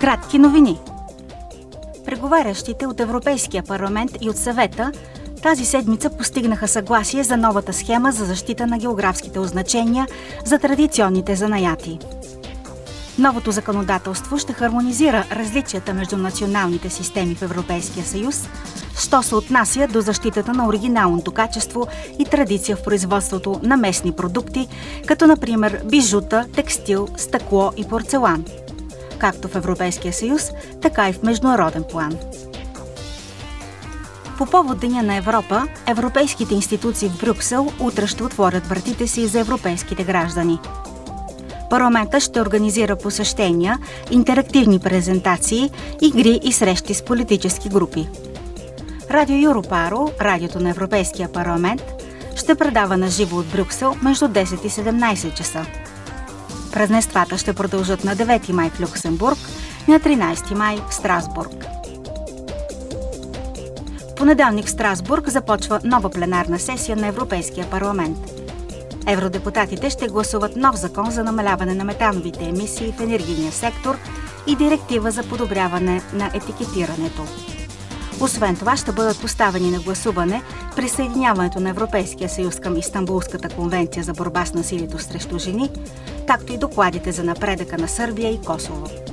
Кратки новини. Преговарящите от Европейския парламент и от съвета тази седмица постигнаха съгласие за новата схема за защита на географските означения за традиционните занаяти. Новото законодателство ще хармонизира различията между националните системи в Европейския съюз, що се отнася до защитата на оригиналното качество и традиция в производството на местни продукти, като например бижута, текстил, стъкло и порцелан, както в Европейския съюз, така и в международен план. По повод Деня на Европа, европейските институции в Брюксел утре ще отворят вратите си за европейските граждани. Парламентът ще организира посещения, интерактивни презентации, игри и срещи с политически групи. Радио Юропаро, радиото на Европейския парламент, ще предава на живо от Брюксел между 10 и 17 часа. Празненствата ще продължат на 9 май в Люксембург на 13 май в Страсбург. В понеделник в Страсбург започва нова пленарна сесия на Европейския парламент. Евродепутатите ще гласуват нов закон за намаляване на метановите емисии в енергийния сектор и директива за подобряване на етикетирането. Освен това ще бъдат поставени на гласуване присъединяването на Европейския съюз към Истанбулската конвенция за борба с насилието срещу жени, както и докладите за напредъка на Сърбия и Косово.